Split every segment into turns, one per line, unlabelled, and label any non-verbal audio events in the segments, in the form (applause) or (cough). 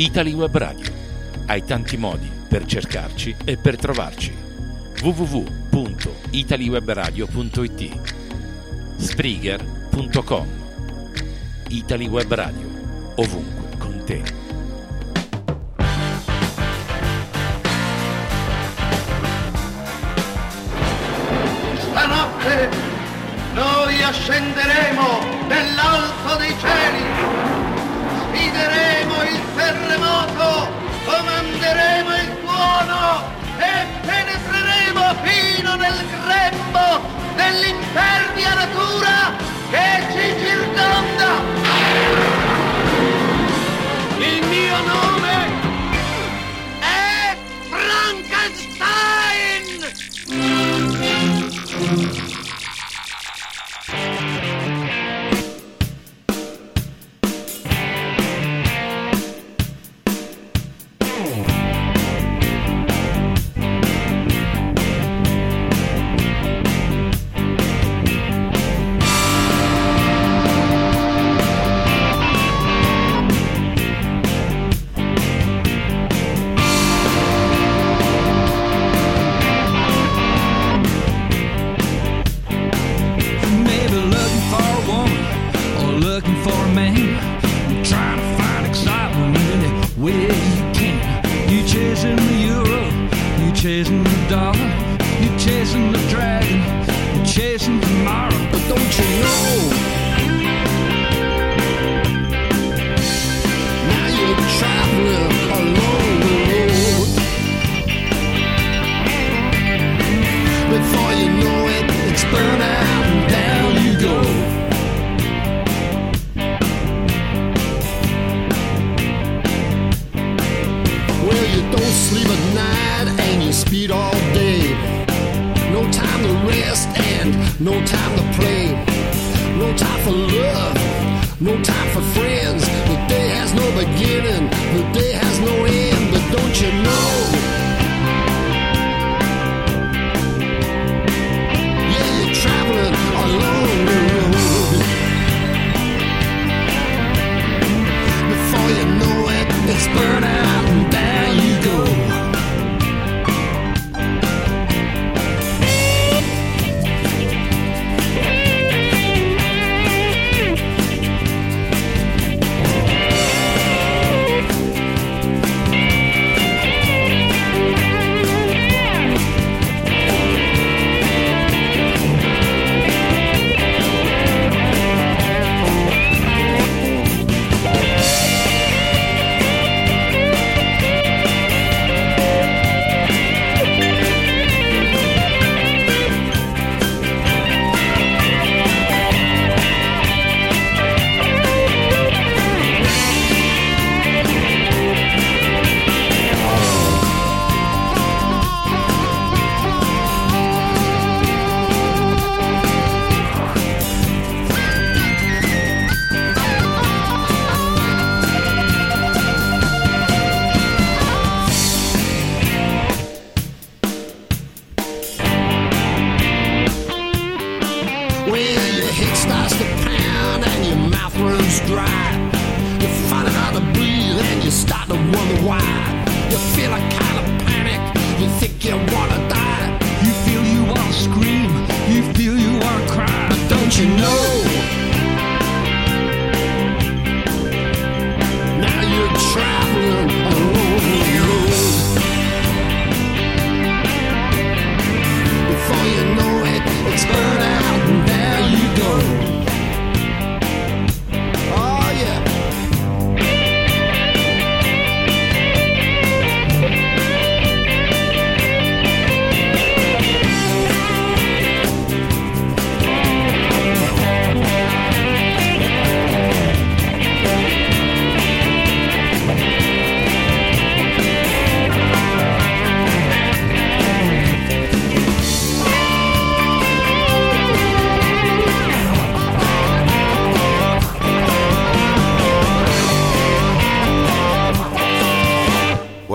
Italy Web Radio. Hai tanti modi per cercarci e per trovarci. www.italiwebradio.it Springer.com Italy Web Radio, ovunque con te.
del grembo dell'impervia natura che ci circonda.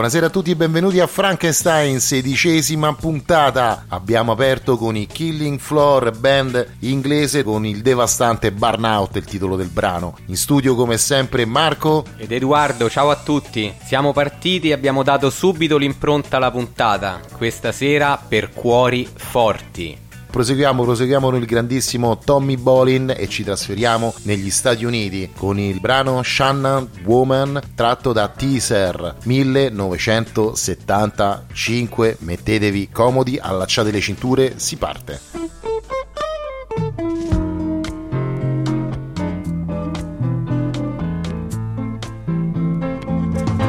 Buonasera a tutti e benvenuti a Frankenstein, sedicesima puntata. Abbiamo aperto con i Killing Floor band inglese con il devastante Burnout, il titolo del brano. In studio come sempre Marco
ed Edoardo, ciao a tutti. Siamo partiti e abbiamo dato subito l'impronta alla puntata. Questa sera per cuori forti.
Proseguiamo, proseguiamo con il grandissimo Tommy Bolin e ci trasferiamo negli Stati Uniti con il brano Shannon Woman tratto da Teaser 1975. Mettetevi comodi, allacciate le cinture, si parte.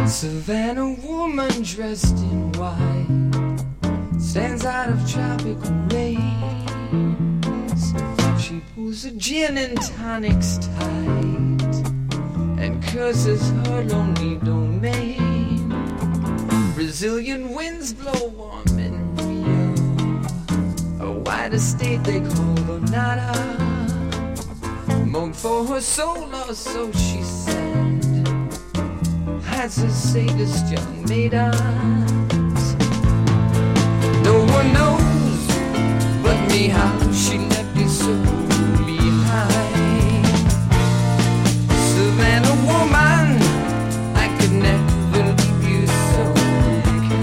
Savannah woman dressed in white stands out of tropical rain She pulls her gin and tonics tight and curses her lonely domain. Brazilian winds blow warm in Rio, a white estate they call Granada. Moan for her soul, or so she said. Has a sadist young maidens. me how she left me so behind. So woman, I could never leave you so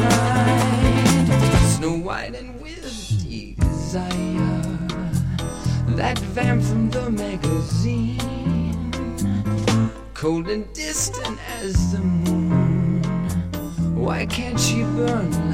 kind. Snow White and with desire, that vamp from the magazine, cold and distant as the moon. Why can't she burn?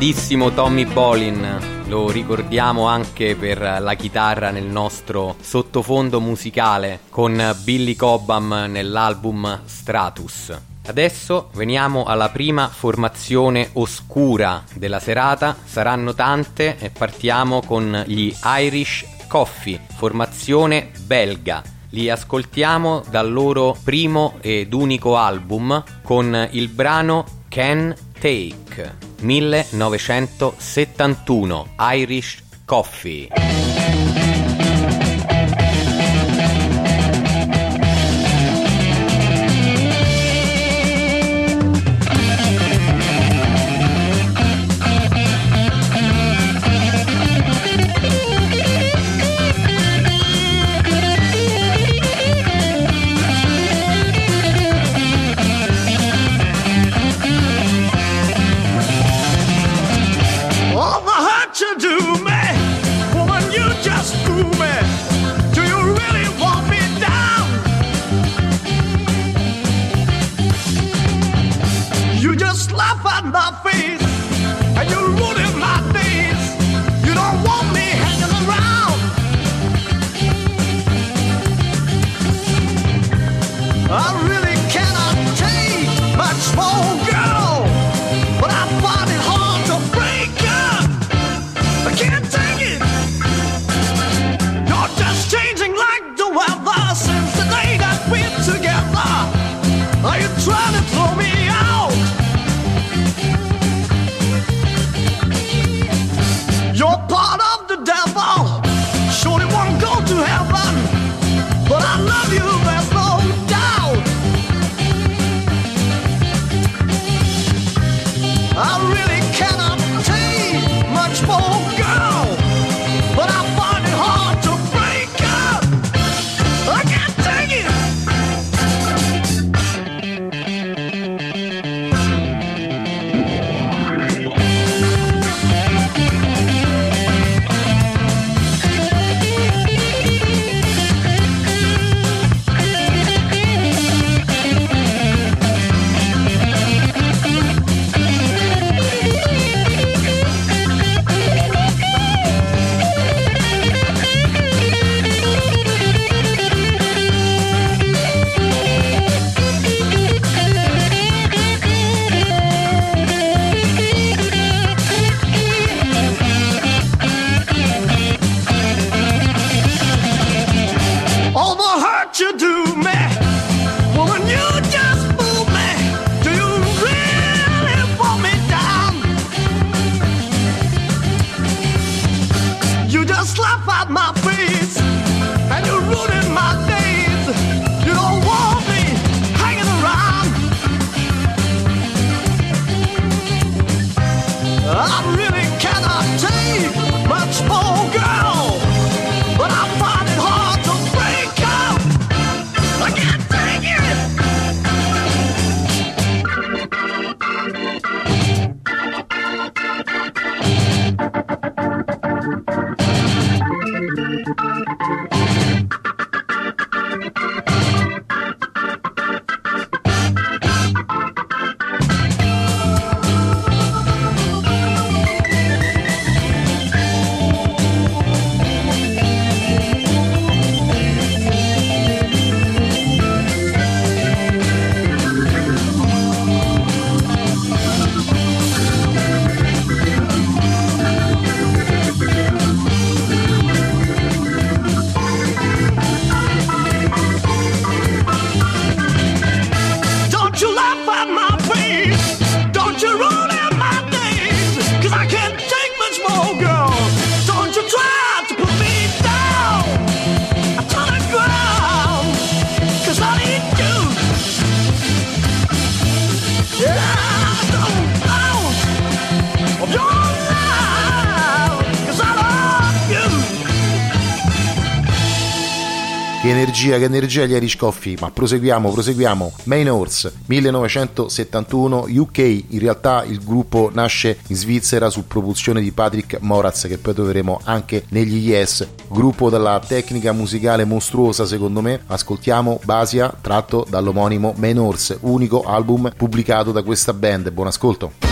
Grandissimo Tommy Bolin, lo ricordiamo anche per la chitarra nel nostro sottofondo musicale con Billy Cobham nell'album Stratus. Adesso veniamo alla prima formazione oscura della serata, saranno tante e partiamo con gli Irish Coffee, formazione belga. Li ascoltiamo dal loro primo ed unico album con il brano Can Take. 1971 Irish Coffee.
Energia, che energia gli Irish ma proseguiamo, proseguiamo. Main Horse, 1971 UK, in realtà il gruppo nasce in Svizzera su propulsione di Patrick Moraz che poi troveremo anche negli Yes, gruppo dalla tecnica musicale mostruosa secondo me. Ascoltiamo Basia tratto dall'omonimo Main Horse, unico album pubblicato da questa band. Buon ascolto.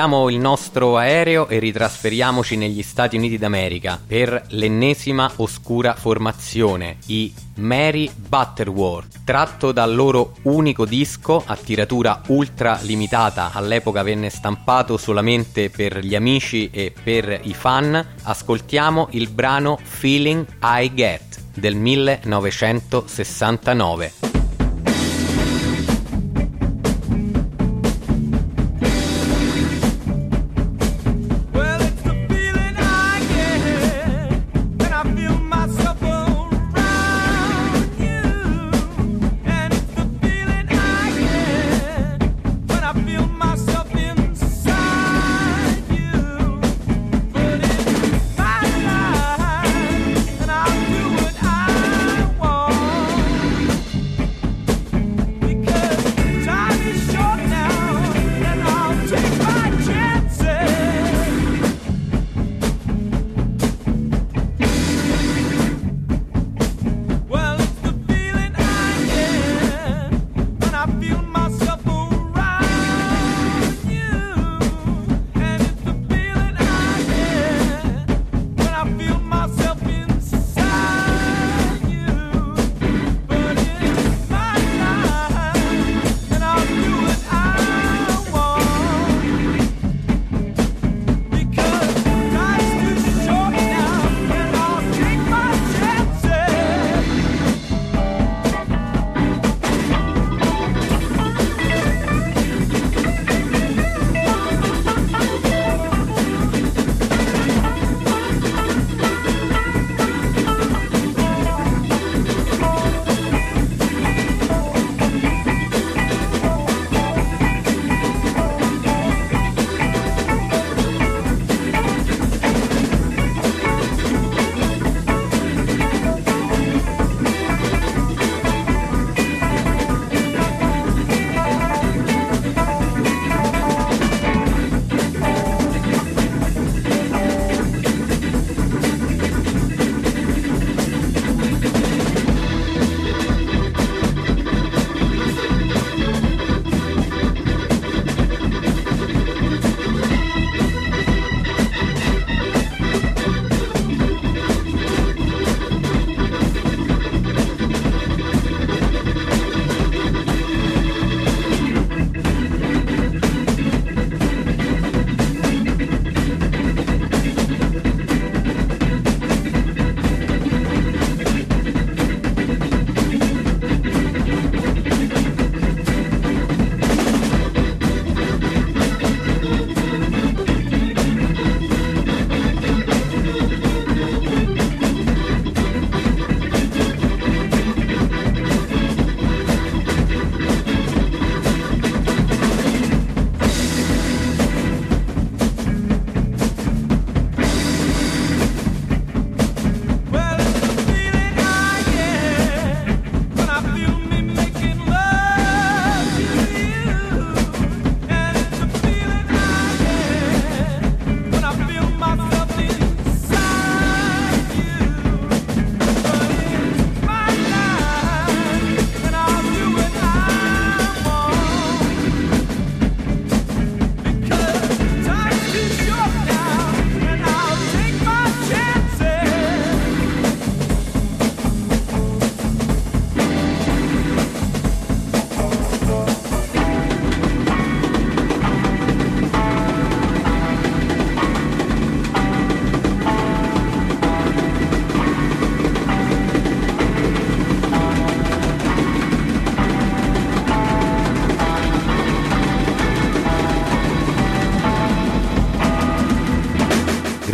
Riprendiamo il nostro aereo e ritrasferiamoci negli Stati Uniti d'America per l'ennesima oscura formazione, i Mary Butterworth, tratto dal loro unico disco a tiratura ultra limitata, all'epoca venne stampato solamente per gli amici e per i fan, ascoltiamo il brano Feeling I Get del 1969.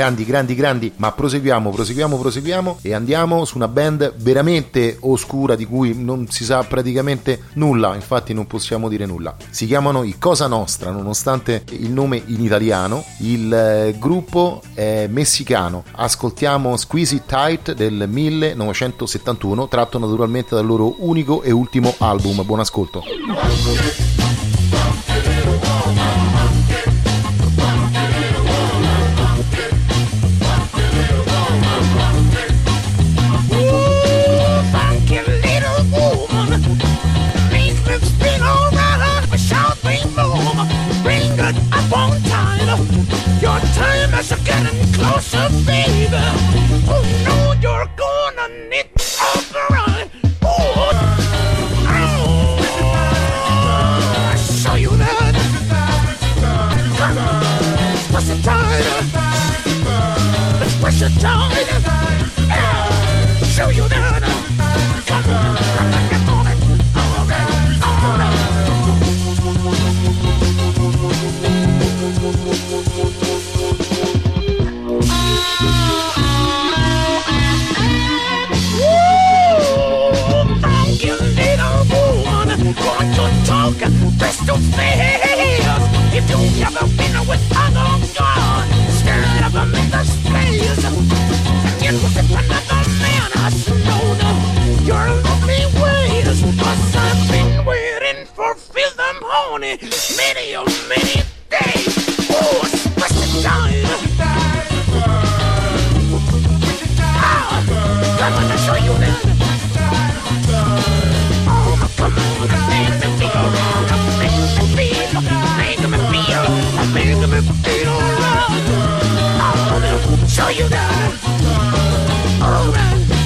Grandi, grandi, grandi, ma proseguiamo, proseguiamo, proseguiamo e andiamo su una band veramente oscura di cui non si sa praticamente nulla, infatti non possiamo dire nulla. Si chiamano i Cosa Nostra, nonostante il nome in italiano, il eh, gruppo è messicano. Ascoltiamo Squeeze It Tight del 1971, tratto naturalmente dal loro unico e ultimo album. Buon ascolto.
show
you the them honey many, many days. Oh, express time. Ah, I'm gonna show you that. Oh, make me feel, make me feel, make me feel, make me feel show you that. Alright.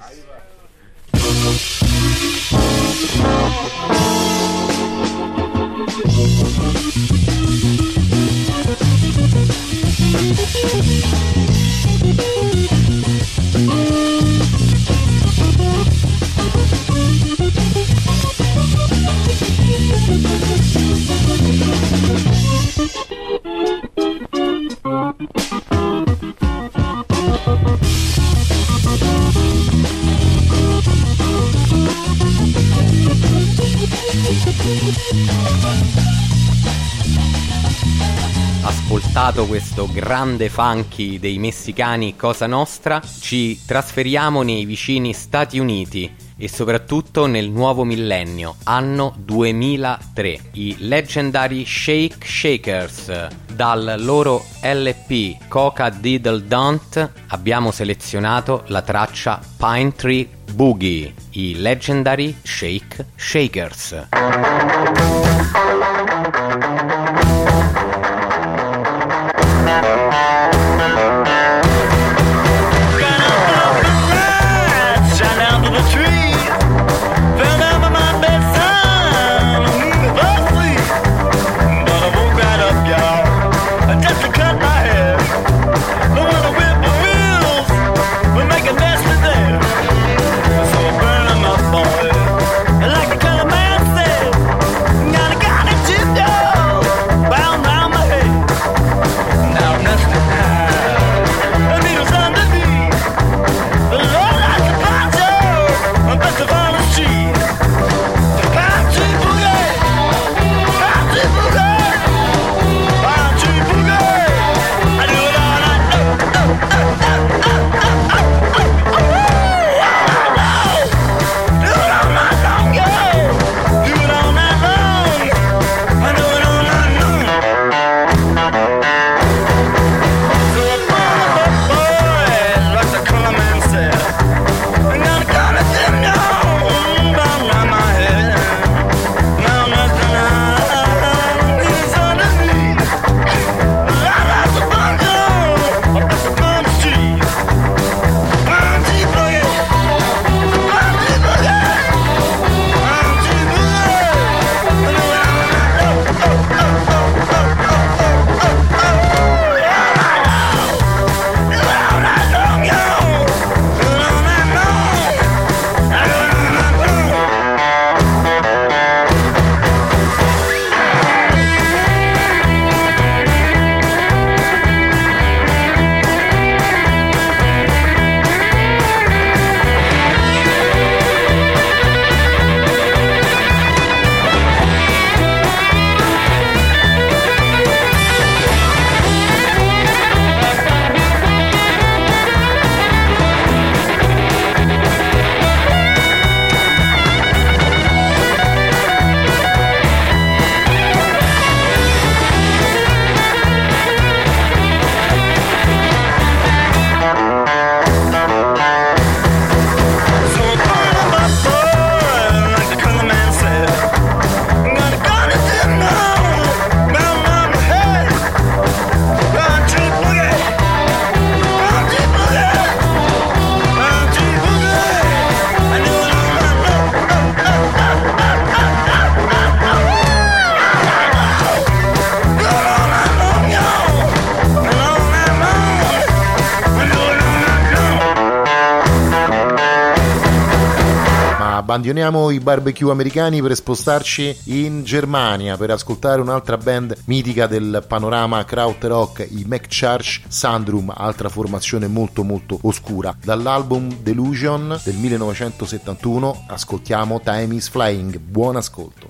gracias. Questo grande funky dei messicani Cosa Nostra, ci trasferiamo nei vicini Stati Uniti e soprattutto nel nuovo millennio, anno 2003. I leggendari Shake Shakers, dal loro LP Coca Diddle Don't, abbiamo selezionato la traccia Pine Tree Boogie, i leggendary Shake Shakers.
Abbandoniamo i barbecue americani per spostarci in Germania per ascoltare un'altra band mitica del panorama krautrock, i McCharge Sandrum, altra formazione molto molto oscura. Dall'album Delusion del 1971 ascoltiamo Time is Flying. Buon ascolto.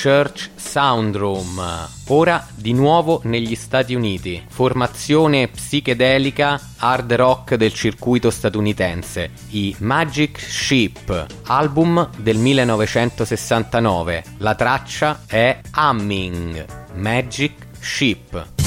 Church Soundroom. Ora di nuovo negli Stati Uniti. Formazione psichedelica hard rock del circuito statunitense. I Magic Ship, album del 1969. La traccia è Humming. Magic Ship.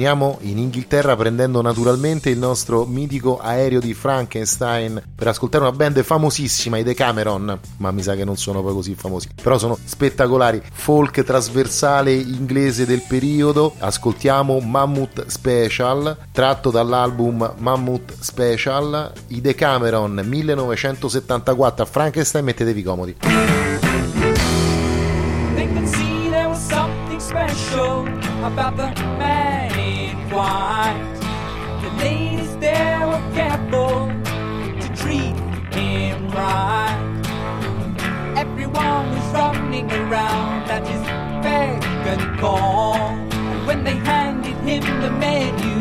Torniamo in Inghilterra prendendo naturalmente il nostro mitico aereo di Frankenstein per ascoltare una band famosissima, i Decameron, ma mi sa che non sono poi così famosi, però sono spettacolari, folk trasversale inglese del periodo. Ascoltiamo Mammoth Special, tratto dall'album Mammoth Special, i Decameron 1974 a Frankenstein, mettetevi comodi. about the white. The ladies there were careful to treat him right. Everyone was running around at his beck and call. And when they handed him the menu,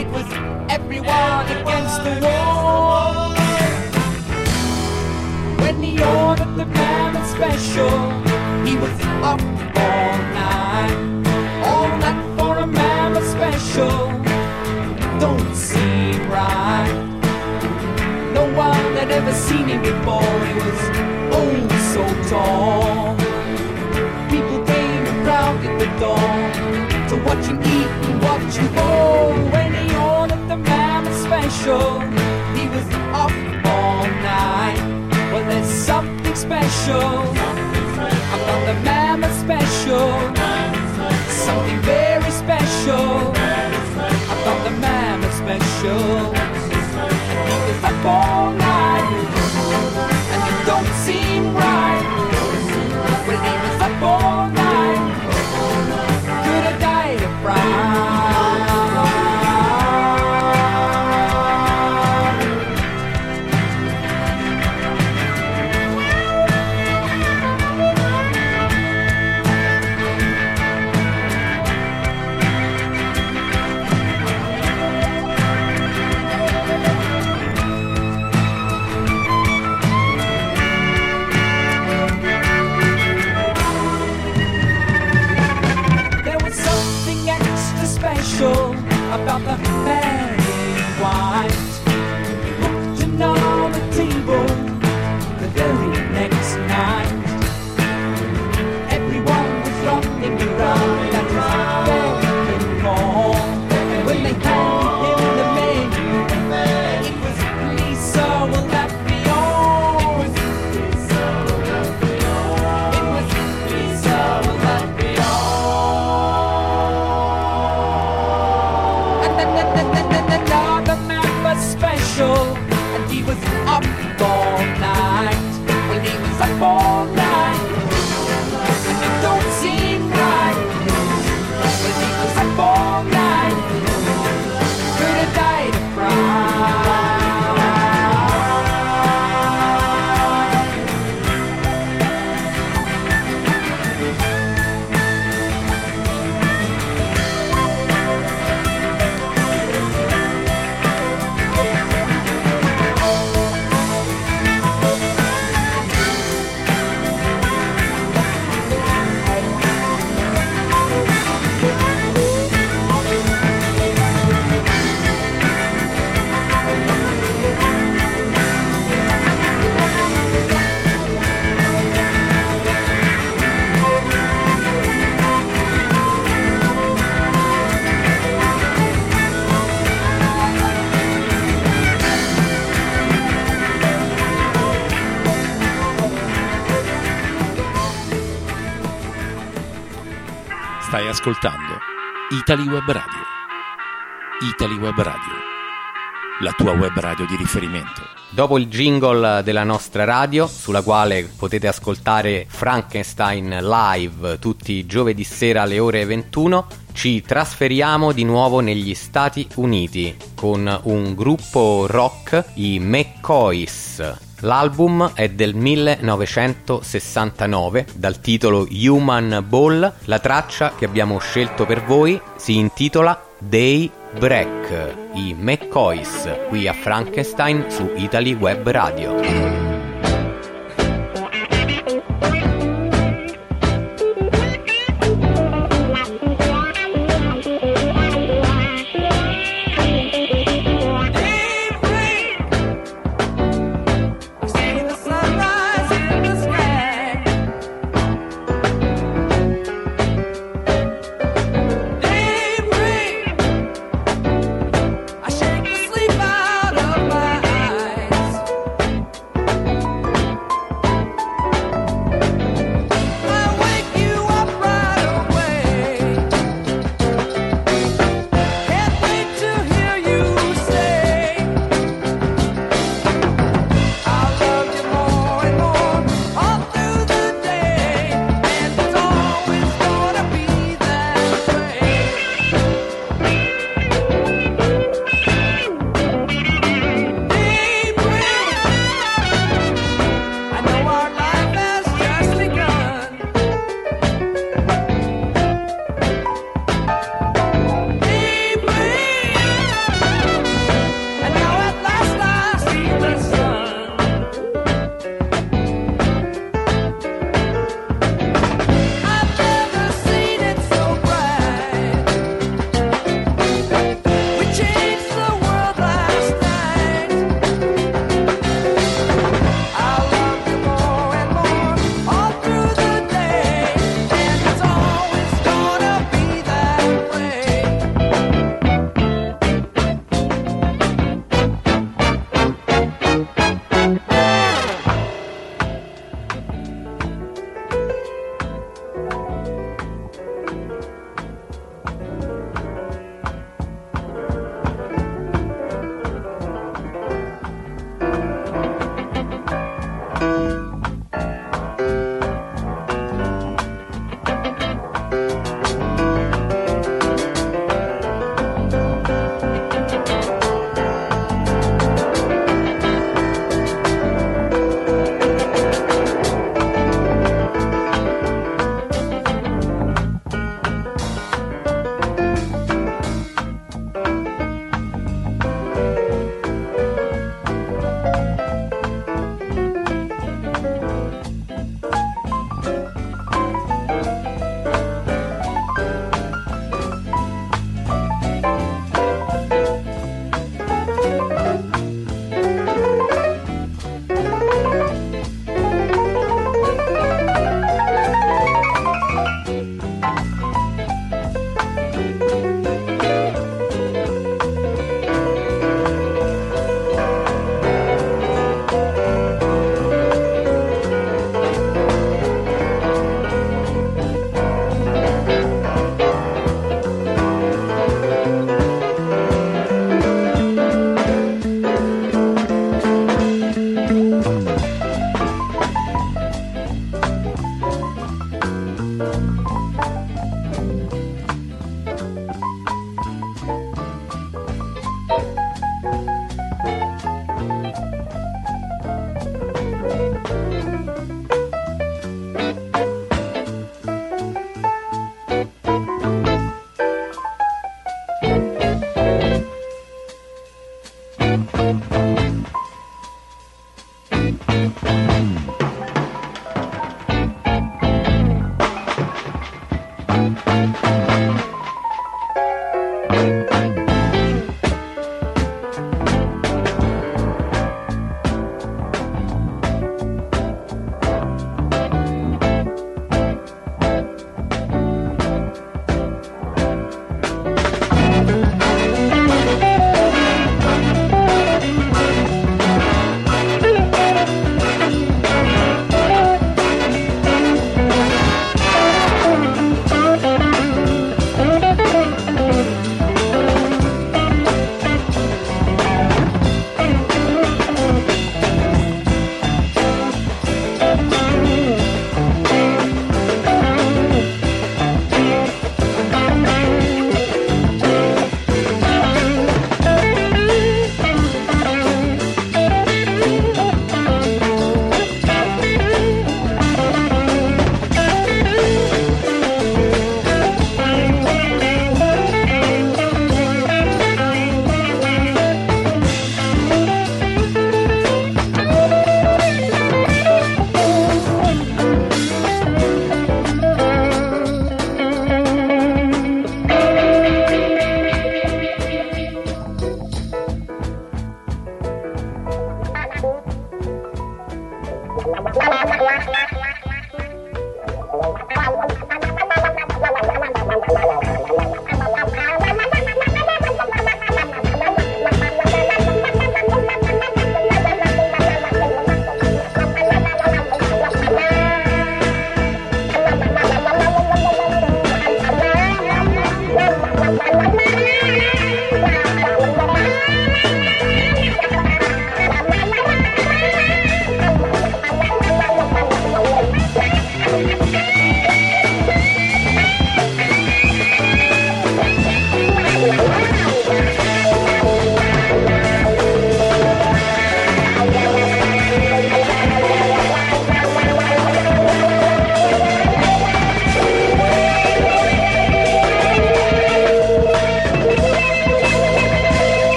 it was everyone against the wall. When he ordered the mammoth special, he was up all night special don't seem right. No one had ever seen him before. He was oh so tall. People came and crowded the door to watch him eat and watch him fall. When he ordered the mammoth special, he was up all night. Well, there's something special about the mammoth special.
Ascoltando Italy Web Radio. Italy Web Radio. La tua web radio di riferimento.
Dopo il jingle della nostra radio, sulla quale potete ascoltare Frankenstein live tutti i giovedì sera alle ore 21, ci trasferiamo di nuovo negli Stati Uniti con un gruppo rock, i McCoys. L'album è del 1969 dal titolo Human Ball. La traccia che abbiamo scelto per voi si intitola Day Break. I McCoys qui a Frankenstein su Italy Web Radio.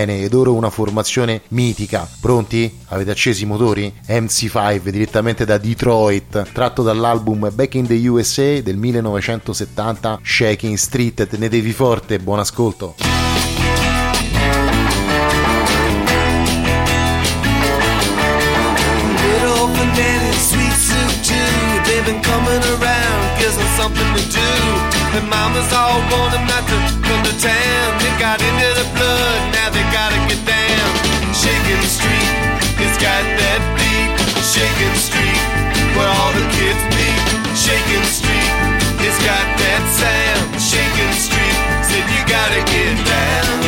Bene, ed ora una formazione mitica. Pronti? Avete acceso i motori? MC5 direttamente da Detroit, tratto dall'album Back in the USA del 1970, Shaking Street. Tenetevi forte, buon ascolto.
Something to do. And mamas all want them not come to town. They got into the blood, gotta get down. Shaking Street, it's got that beat. Shaking Street, where all the kids meet. Shaking Street, it's got that sound. Shaking Street, said you gotta get down.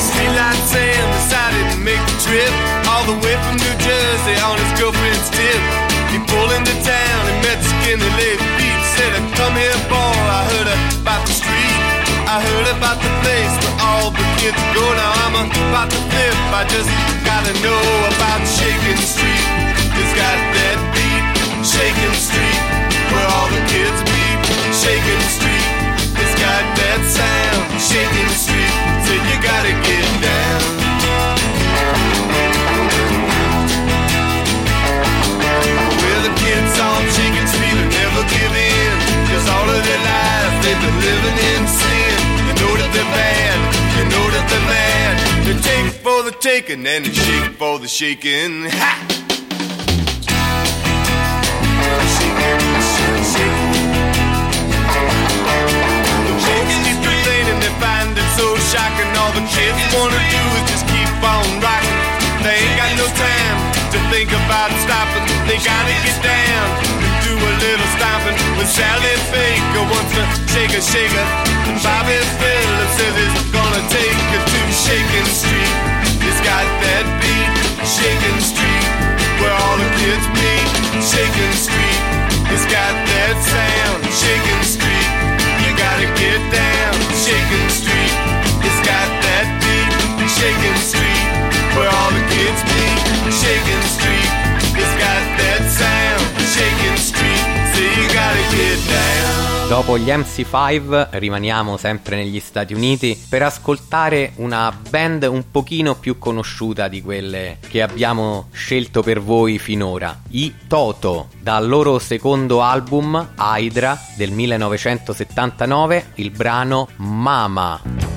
Streetlight Sam decided to make the trip all the way from New Jersey on his girlfriend's tip. He pulled into town and met skinny lady Pete. Said, I "Come here, boy. I heard about the street. I heard about the place where all the kids go. Now I'm about to flip. I just gotta know about Shaking Street. It's got that beat. Shaking Street, where all the kids meet. Shaking Street. It's got that sound, shaking street. Said you gotta get down. Taking and a shake for the shaking. Ha! So shocking. All the kids wanna do is just keep on rocking. They ain't got no time to think about stopping. They gotta get down and do a little stomping. When Sally Baker wants to shake a shaker, and Bobby Phillips says he's gonna take her to Shaking Street. Got that beat, Shaking Street, where all the kids meet. Shaking Street, it's got that sound, Shaking Street. You gotta get down, Shaking Street. It's got that beat, Shaking Street, where all the kids meet. Shaking Street, it's got that sound, Shaking Street. So you gotta get down.
Dopo gli MC5 rimaniamo sempre negli Stati Uniti per ascoltare una band un pochino più conosciuta di quelle che abbiamo scelto per voi finora, i Toto, dal loro secondo album Hydra del 1979, il brano Mama.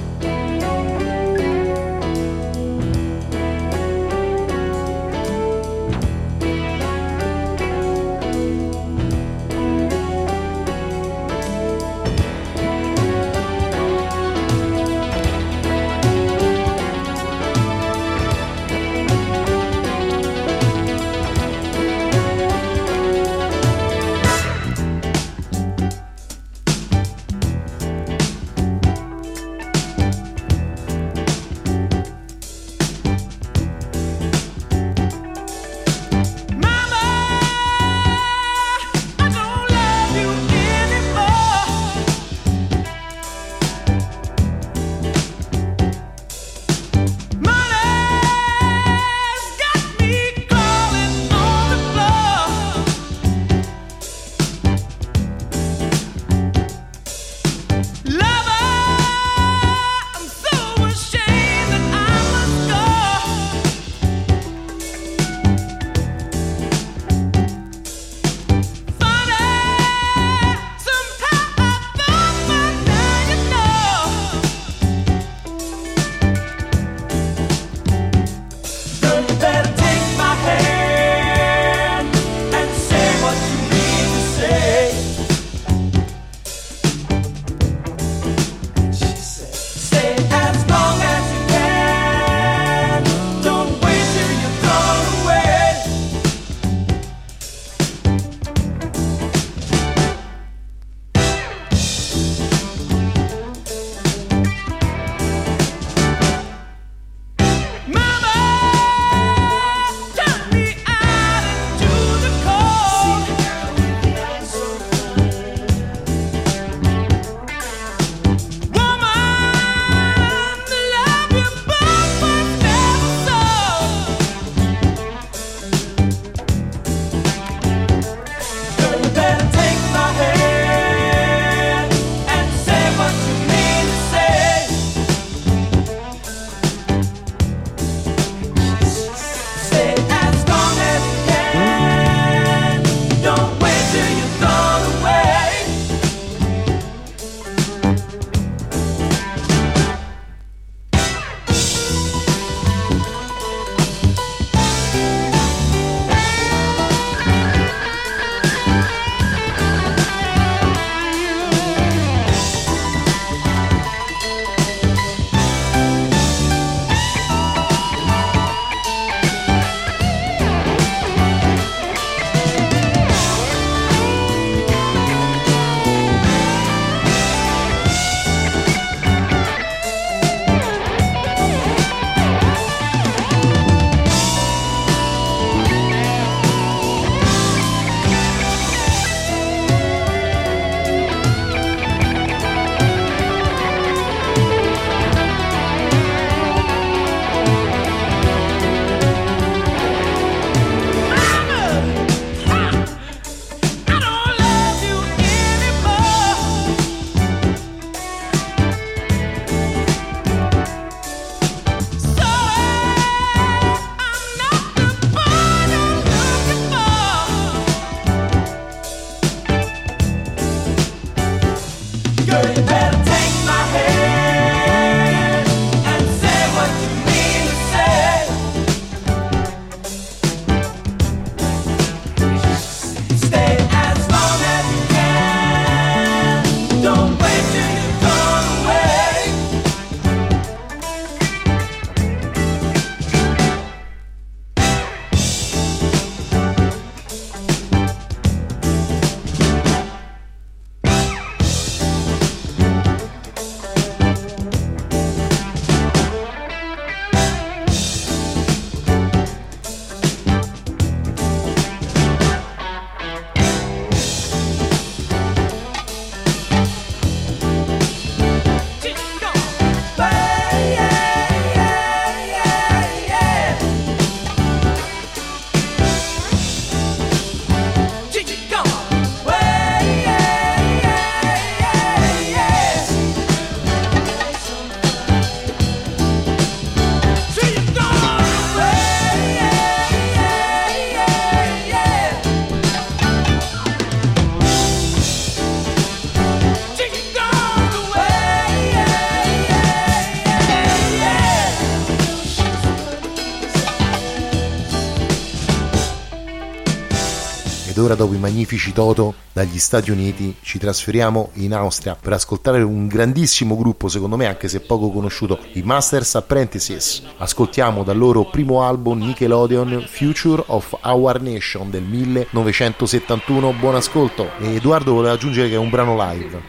Ora dopo i magnifici Toto dagli Stati Uniti ci trasferiamo in Austria per ascoltare un grandissimo gruppo secondo me anche se poco conosciuto, i Masters Apprentices. Ascoltiamo dal loro primo album Nickelodeon Future of Our Nation del 1971. Buon ascolto. E Edoardo voleva aggiungere che è un brano live.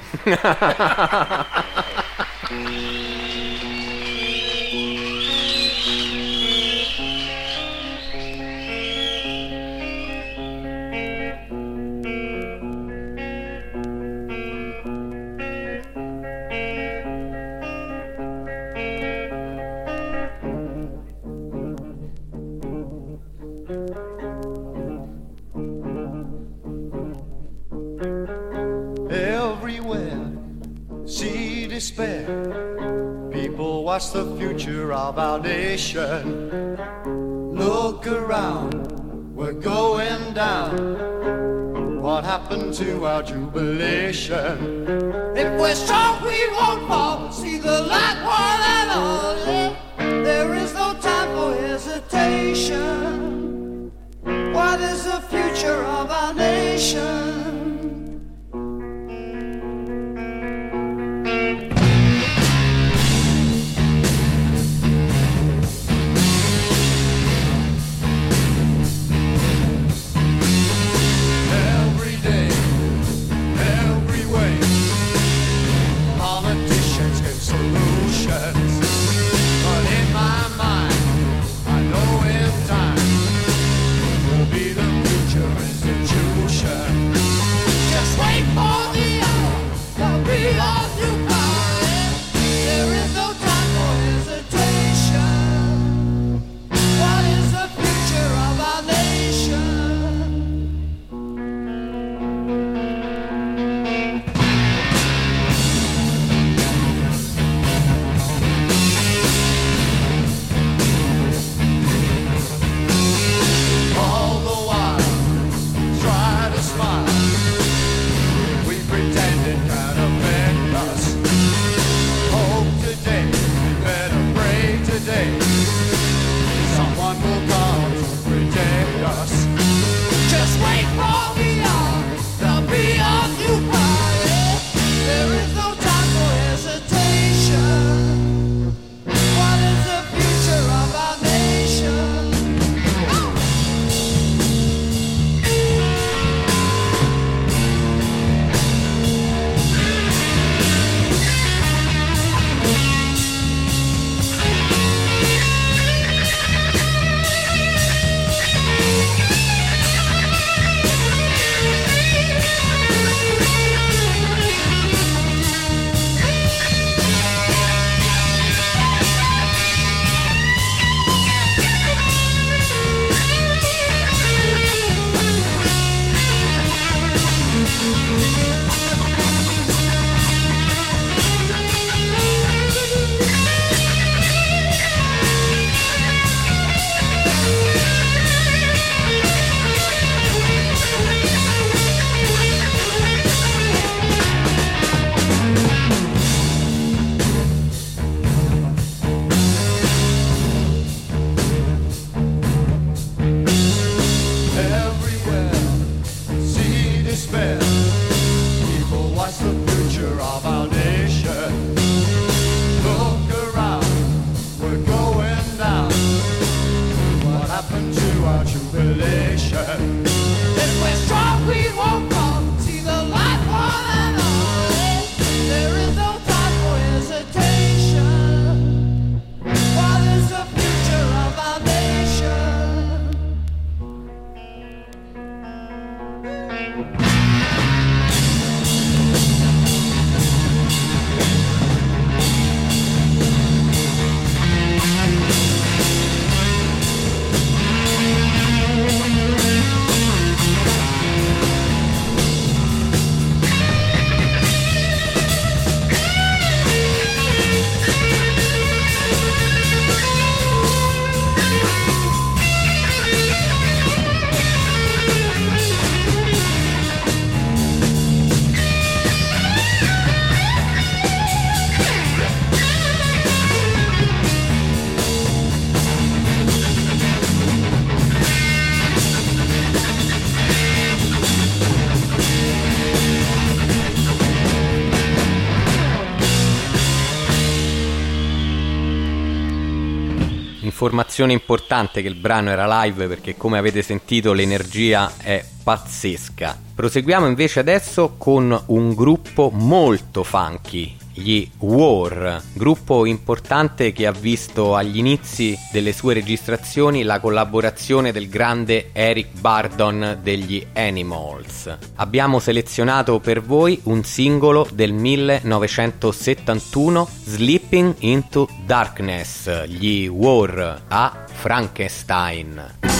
(laughs)
of our nation. Look around, we're going down. What happened to our jubilation? If we're strong, we won't fall. See the light, one and all. There is no time for hesitation. What is the future of our nation?
Informazione importante che il brano era live perché come avete sentito l'energia è pazzesca. Proseguiamo invece adesso con un gruppo molto funky, gli War, gruppo importante che ha visto agli inizi delle sue registrazioni la collaborazione del grande Eric Bardon degli Animals. Abbiamo selezionato per voi un singolo del 1971, Sleeping into Darkness, gli War a Frankenstein.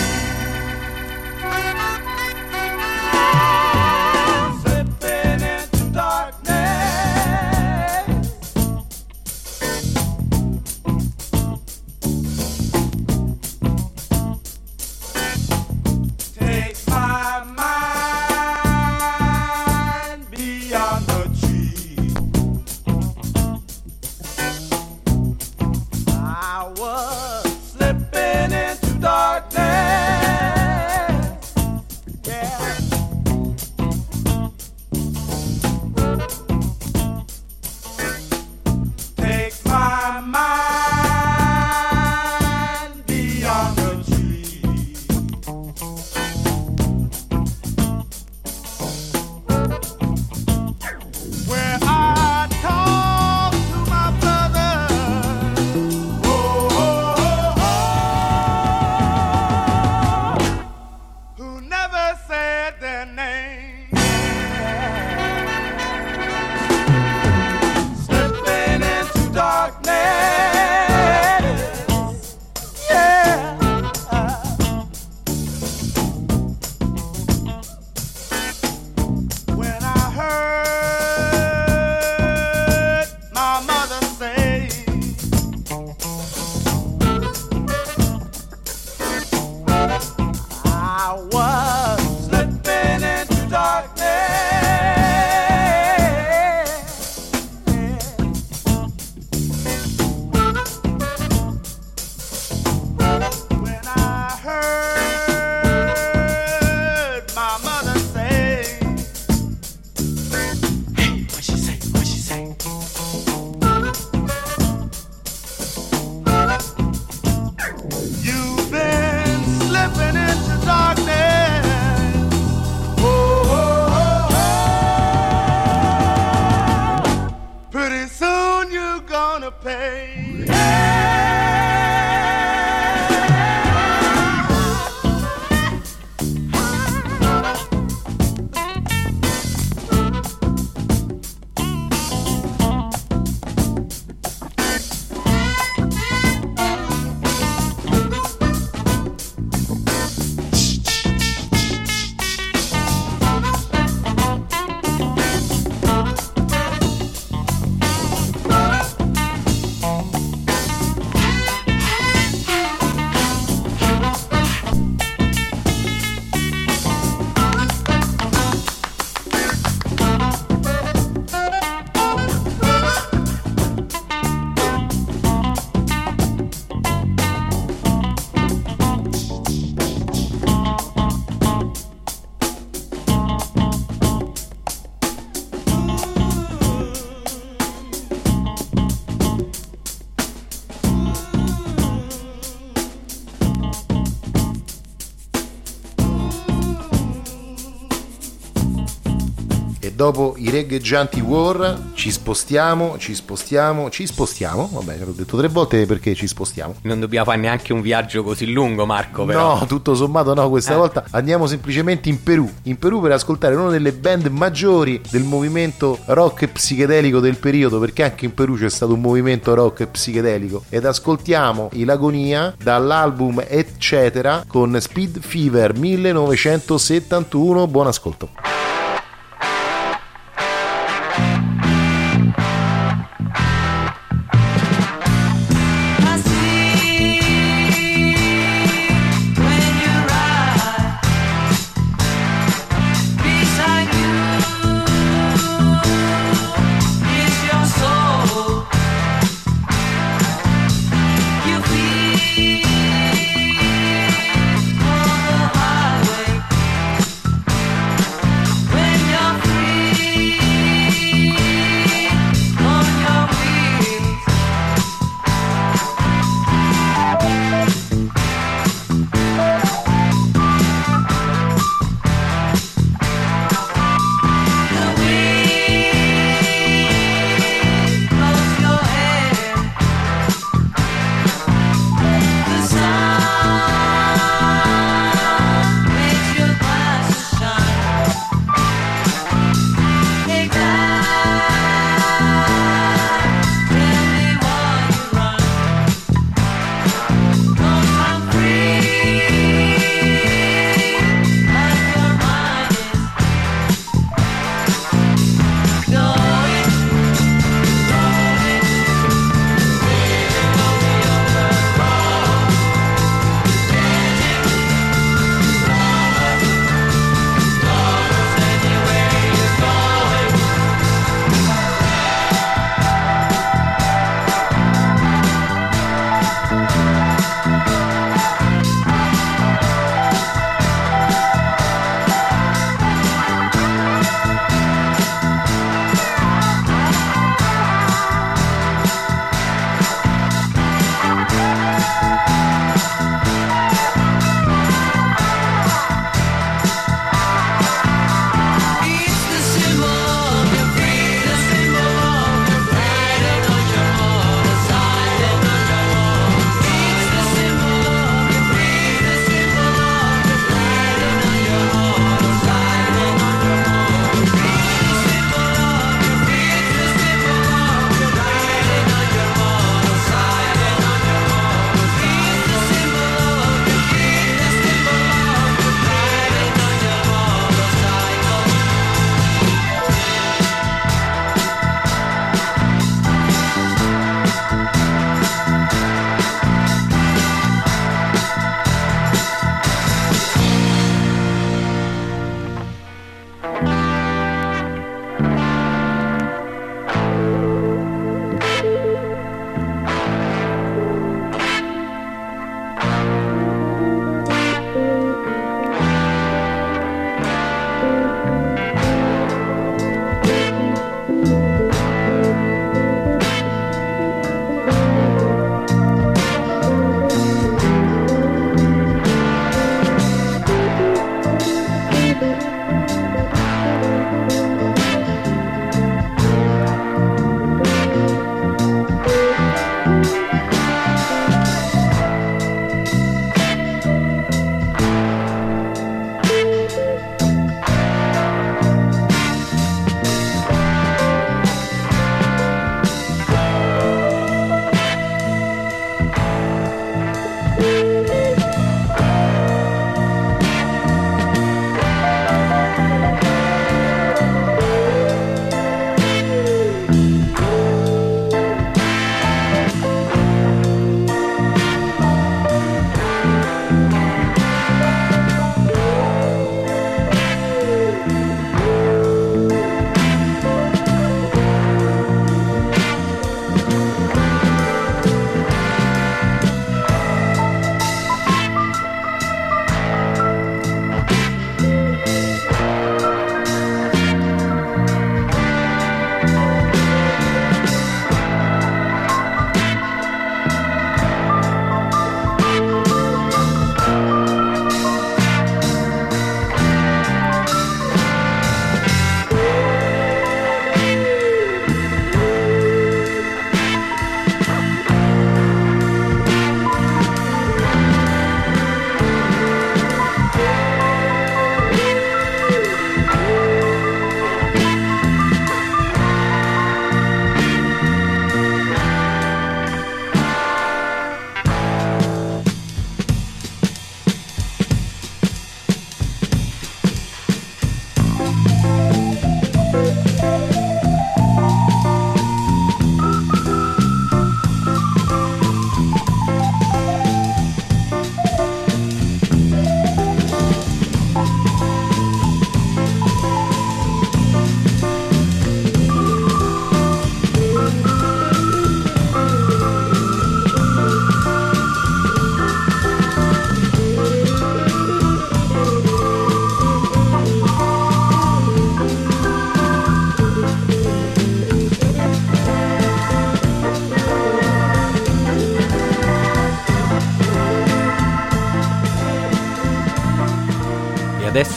Dopo i regheggianti War ci spostiamo, ci spostiamo, ci spostiamo. Vabbè, l'ho detto tre volte perché ci spostiamo.
Non dobbiamo fare neanche un viaggio così lungo, Marco. Però.
No, tutto sommato no, questa eh. volta andiamo semplicemente in Perù. In Perù per ascoltare una delle band maggiori del movimento rock psichedelico del periodo, perché anche in Perù c'è stato un movimento rock psichedelico. Ed ascoltiamo i Lagonia dall'album Eccetera con Speed Fever 1971. Buon ascolto.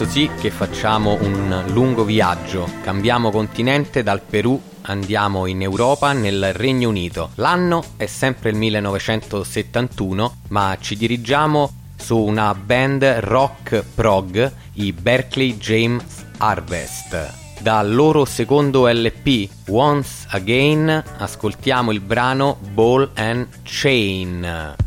Adesso sì che facciamo un lungo viaggio. Cambiamo continente dal Perù andiamo in Europa, nel Regno Unito. L'anno è sempre il 1971, ma ci dirigiamo su una band rock prog, i Berkeley James Harvest. Dal loro secondo LP, Once Again, ascoltiamo il brano Ball and Chain.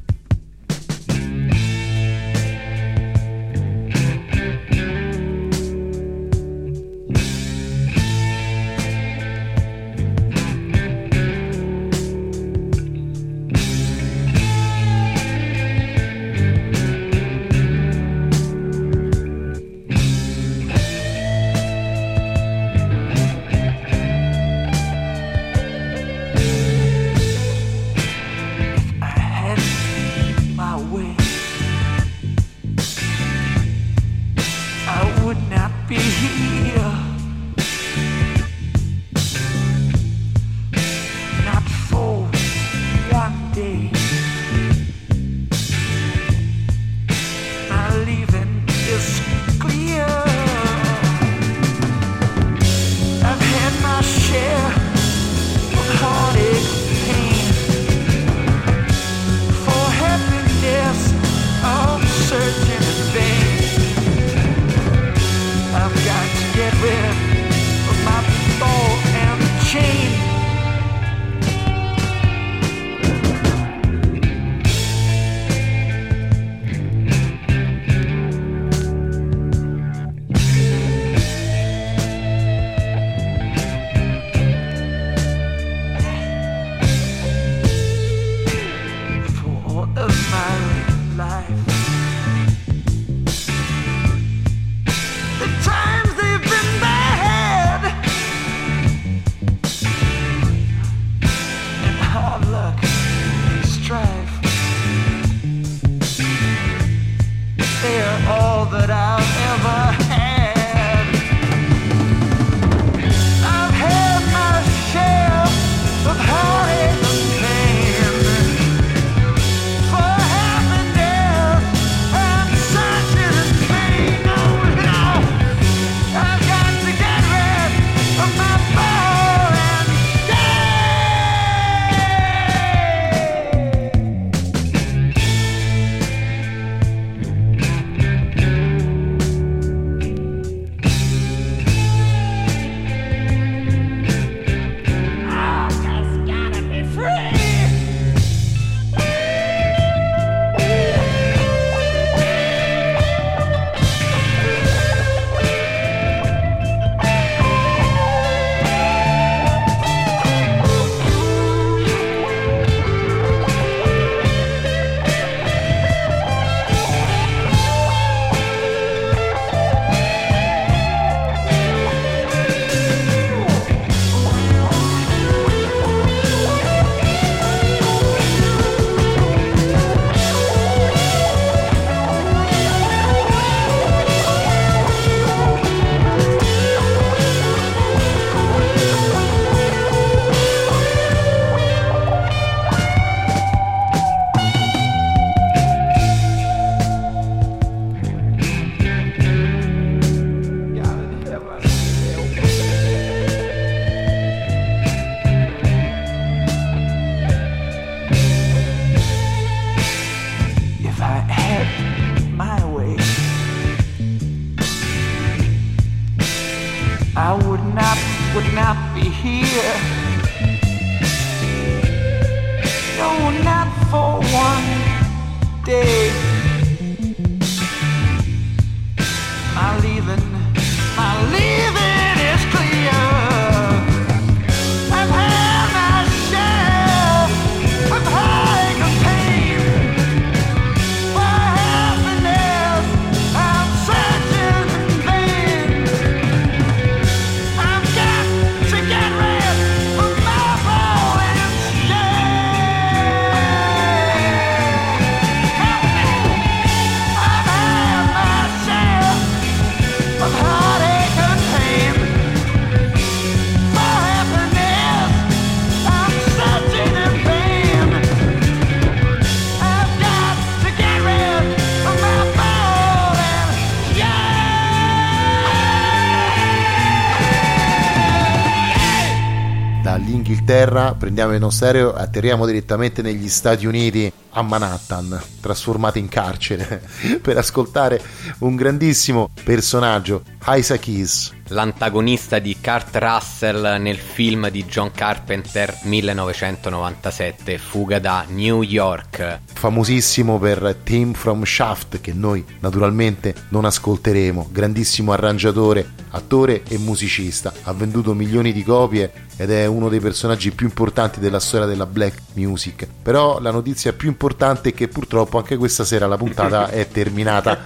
Il nostro aereo e atterriamo direttamente negli Stati Uniti a Manhattan, trasformato in carcere, (laughs) per ascoltare un grandissimo personaggio, Isaac Keys.
L'antagonista di Kurt Russell nel film di John Carpenter 1997, Fuga da New York.
Famosissimo per Team from Shaft, che noi naturalmente non ascolteremo. Grandissimo arrangiatore, attore e musicista. Ha venduto milioni di copie ed è uno dei personaggi più importanti della storia della black music. Però la notizia più importante è che purtroppo anche questa sera la puntata è terminata.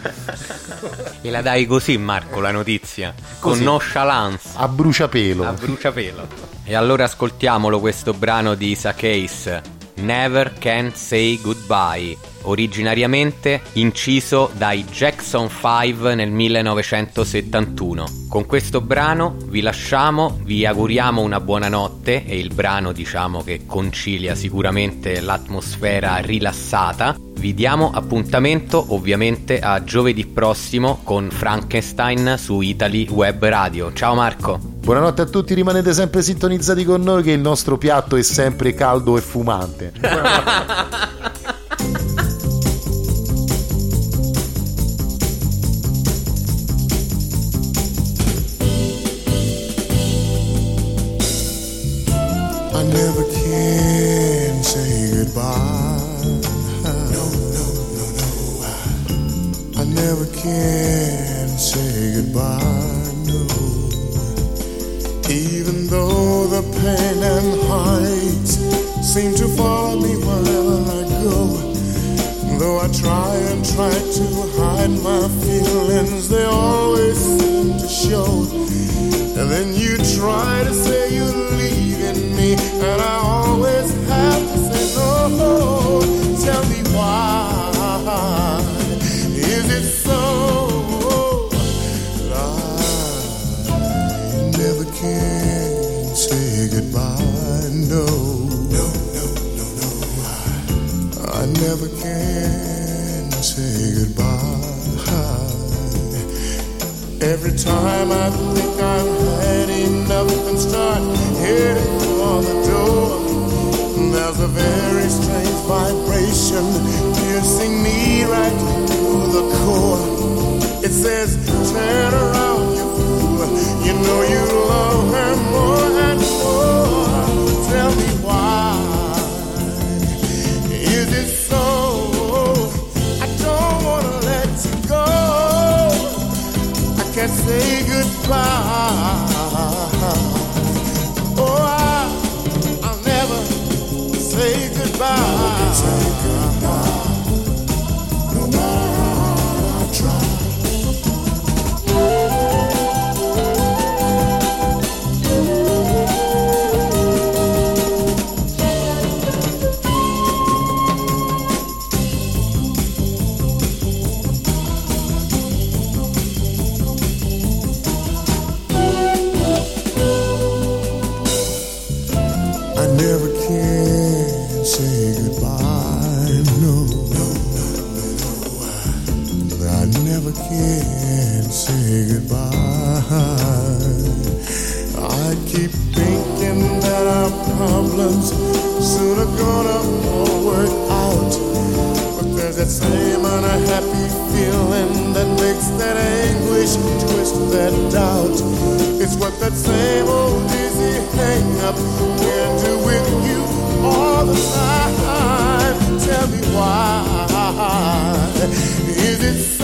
(laughs)
E la dai così, Marco, la notizia?
Così.
Con nonchalance.
A bruciapelo.
A bruciapelo. E allora ascoltiamolo questo brano di Isaac Hayes, Never Can Say Goodbye, originariamente inciso dai Jackson 5 nel 1971. Con questo brano vi lasciamo, vi auguriamo una buona notte, è il brano diciamo che concilia sicuramente l'atmosfera rilassata. Vi diamo appuntamento ovviamente a giovedì prossimo con Frankenstein su Italy Web Radio. Ciao Marco!
Buonanotte a tutti, rimanete sempre sintonizzati con noi che il nostro piatto è sempre caldo e fumante. (laughs)
are gonna all work out. But there's that same unhappy feeling that makes that anguish twist that doubt. It's what that same old dizzy hang up can do with you all the time. Tell me why is it so?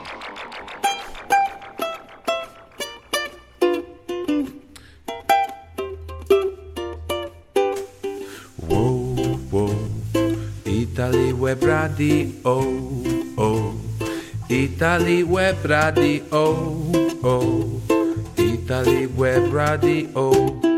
radio. Oh. Italy web radio. Oh. Italy web radio.